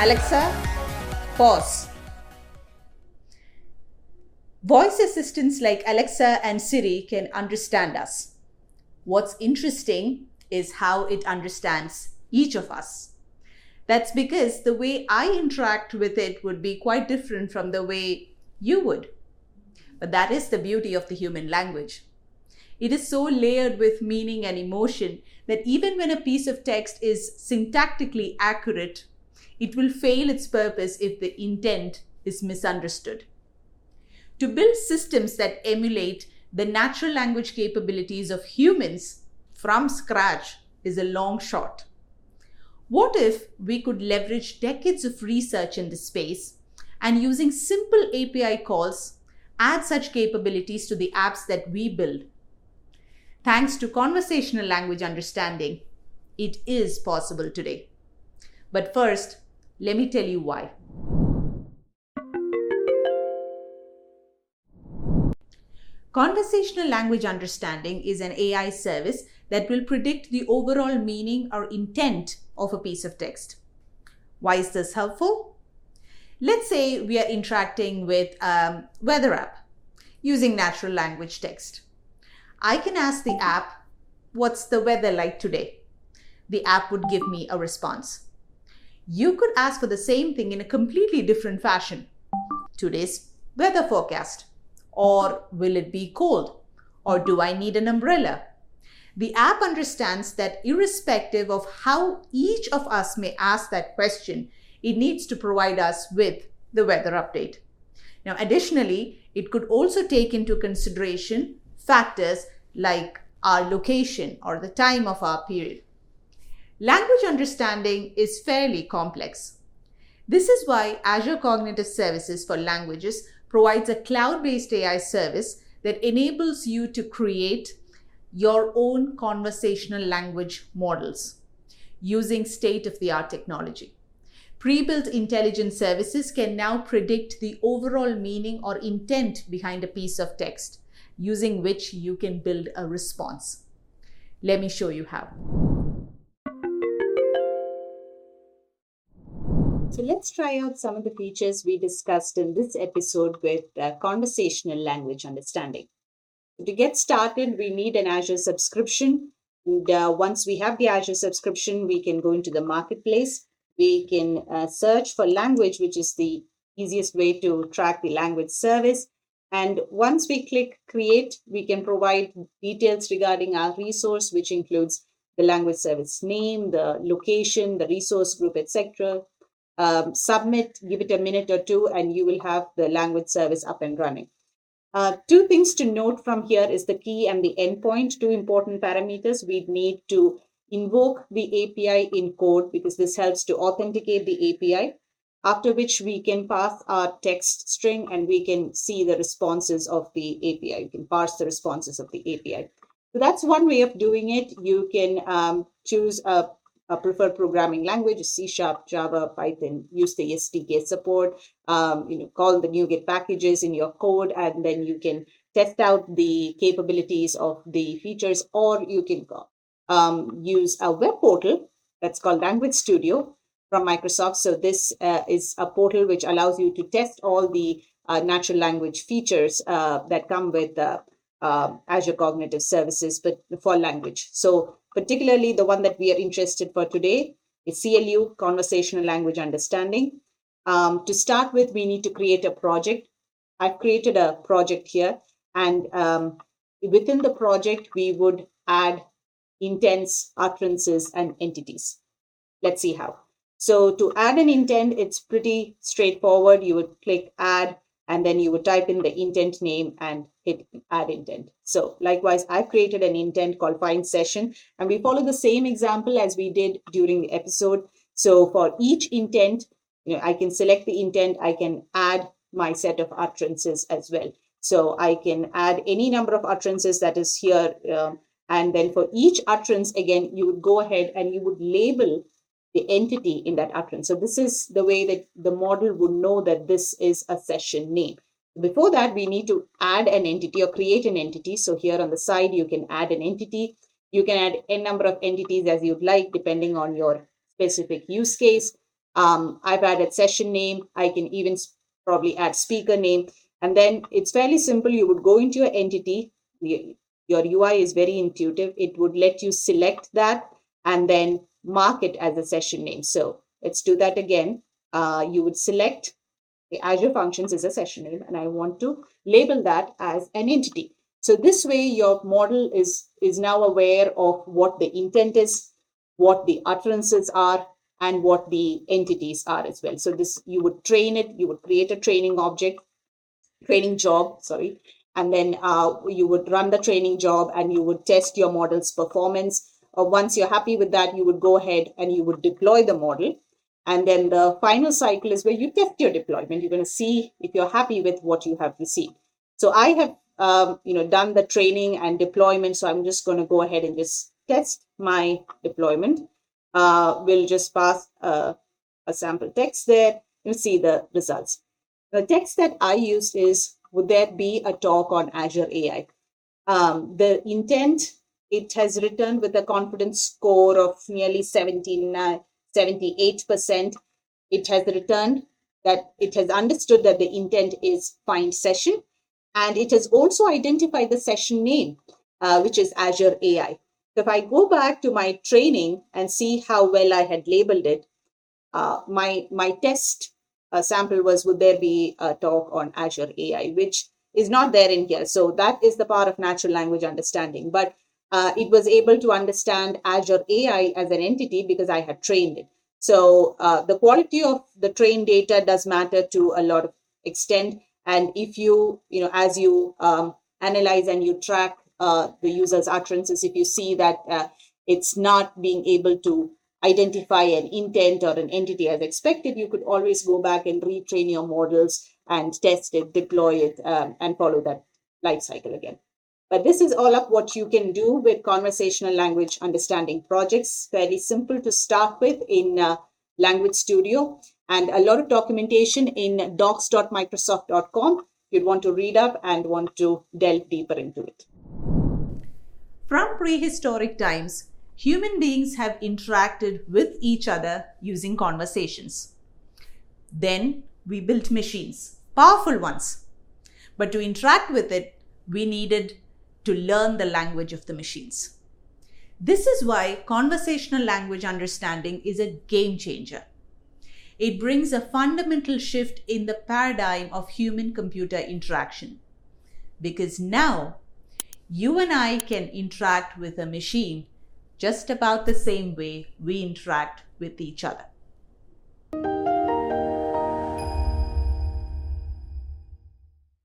Alexa, pause. Voice assistants like Alexa and Siri can understand us. What's interesting is how it understands each of us. That's because the way I interact with it would be quite different from the way you would. But that is the beauty of the human language. It is so layered with meaning and emotion that even when a piece of text is syntactically accurate, it will fail its purpose if the intent is misunderstood. To build systems that emulate the natural language capabilities of humans from scratch is a long shot. What if we could leverage decades of research in this space and using simple API calls, add such capabilities to the apps that we build? Thanks to conversational language understanding, it is possible today. But first, let me tell you why. Conversational language understanding is an AI service that will predict the overall meaning or intent of a piece of text. Why is this helpful? Let's say we are interacting with a weather app using natural language text. I can ask the app, What's the weather like today? The app would give me a response you could ask for the same thing in a completely different fashion. Today's weather forecast. Or will it be cold? Or do I need an umbrella? The app understands that irrespective of how each of us may ask that question, it needs to provide us with the weather update. Now, additionally, it could also take into consideration factors like our location or the time of our period. Language understanding is fairly complex. This is why Azure Cognitive Services for Languages provides a cloud based AI service that enables you to create your own conversational language models using state of the art technology. Pre built intelligence services can now predict the overall meaning or intent behind a piece of text, using which you can build a response. Let me show you how. So let's try out some of the features we discussed in this episode with uh, conversational language understanding. To get started, we need an Azure subscription. And uh, once we have the Azure subscription, we can go into the marketplace. We can uh, search for language, which is the easiest way to track the language service. And once we click create, we can provide details regarding our resource, which includes the language service name, the location, the resource group, etc um, submit, give it a minute or two, and you will have the language service up and running. Uh, two things to note from here is the key and the endpoint, two important parameters. We need to invoke the API in code because this helps to authenticate the API, after which we can pass our text string and we can see the responses of the API. You can parse the responses of the API. So that's one way of doing it. You can um, choose a uh, preferred programming language is C Sharp, Java, Python. Use the SDK support. Um, you know, call the NuGet packages in your code, and then you can test out the capabilities of the features, or you can um, use a web portal that's called Language Studio from Microsoft. So this uh, is a portal which allows you to test all the uh, natural language features uh, that come with uh, Azure Cognitive Services, but for language. So particularly the one that we are interested for today is CLU, Conversational Language Understanding. Um, to start with, we need to create a project. I've created a project here, and um, within the project, we would add intents, utterances, and entities. Let's see how. So to add an intent, it's pretty straightforward. You would click add, and then you would type in the intent name and hit add intent. So likewise, I've created an intent called find session and we follow the same example as we did during the episode. So for each intent, you know, I can select the intent, I can add my set of utterances as well. So I can add any number of utterances that is here. Um, and then for each utterance, again, you would go ahead and you would label the entity in that utterance. So this is the way that the model would know that this is a session name. Before that, we need to add an entity or create an entity. So here on the side, you can add an entity. You can add a number of entities as you'd like, depending on your specific use case. Um, I've added session name. I can even probably add speaker name. And then it's fairly simple. You would go into your entity. Your UI is very intuitive. It would let you select that and then mark it as a session name. So let's do that again. Uh, you would select the Azure Functions is a session name, and I want to label that as an entity. So this way, your model is, is now aware of what the intent is, what the utterances are, and what the entities are as well. So this you would train it, you would create a training object, training job, sorry, and then uh, you would run the training job and you would test your model's performance. Uh, once you're happy with that, you would go ahead and you would deploy the model. And then the final cycle is where you test your deployment. You're going to see if you're happy with what you have received. So I have, um, you know, done the training and deployment. So I'm just going to go ahead and just test my deployment. Uh, we'll just pass uh, a sample text there. You'll see the results. The text that I used is, would there be a talk on Azure AI? Um, the intent, it has returned with a confidence score of nearly 79, 78%. It has returned that it has understood that the intent is find session. And it has also identified the session name, uh, which is Azure AI. So if I go back to my training and see how well I had labeled it, uh, my, my test uh, sample was would there be a talk on Azure AI, which is not there in here. So that is the part of natural language understanding. But uh, it was able to understand Azure AI as an entity because I had trained it. So uh, the quality of the trained data does matter to a lot of extent. And if you, you know, as you um, analyze and you track uh, the user's utterances, if you see that uh, it's not being able to identify an intent or an entity as expected, you could always go back and retrain your models and test it, deploy it, um, and follow that life cycle again. But this is all up what you can do with conversational language understanding projects. Fairly simple to start with in uh, Language Studio and a lot of documentation in docs.microsoft.com. You'd want to read up and want to delve deeper into it. From prehistoric times, human beings have interacted with each other using conversations. Then we built machines, powerful ones. But to interact with it, we needed to learn the language of the machines. This is why conversational language understanding is a game changer. It brings a fundamental shift in the paradigm of human computer interaction. Because now, you and I can interact with a machine just about the same way we interact with each other.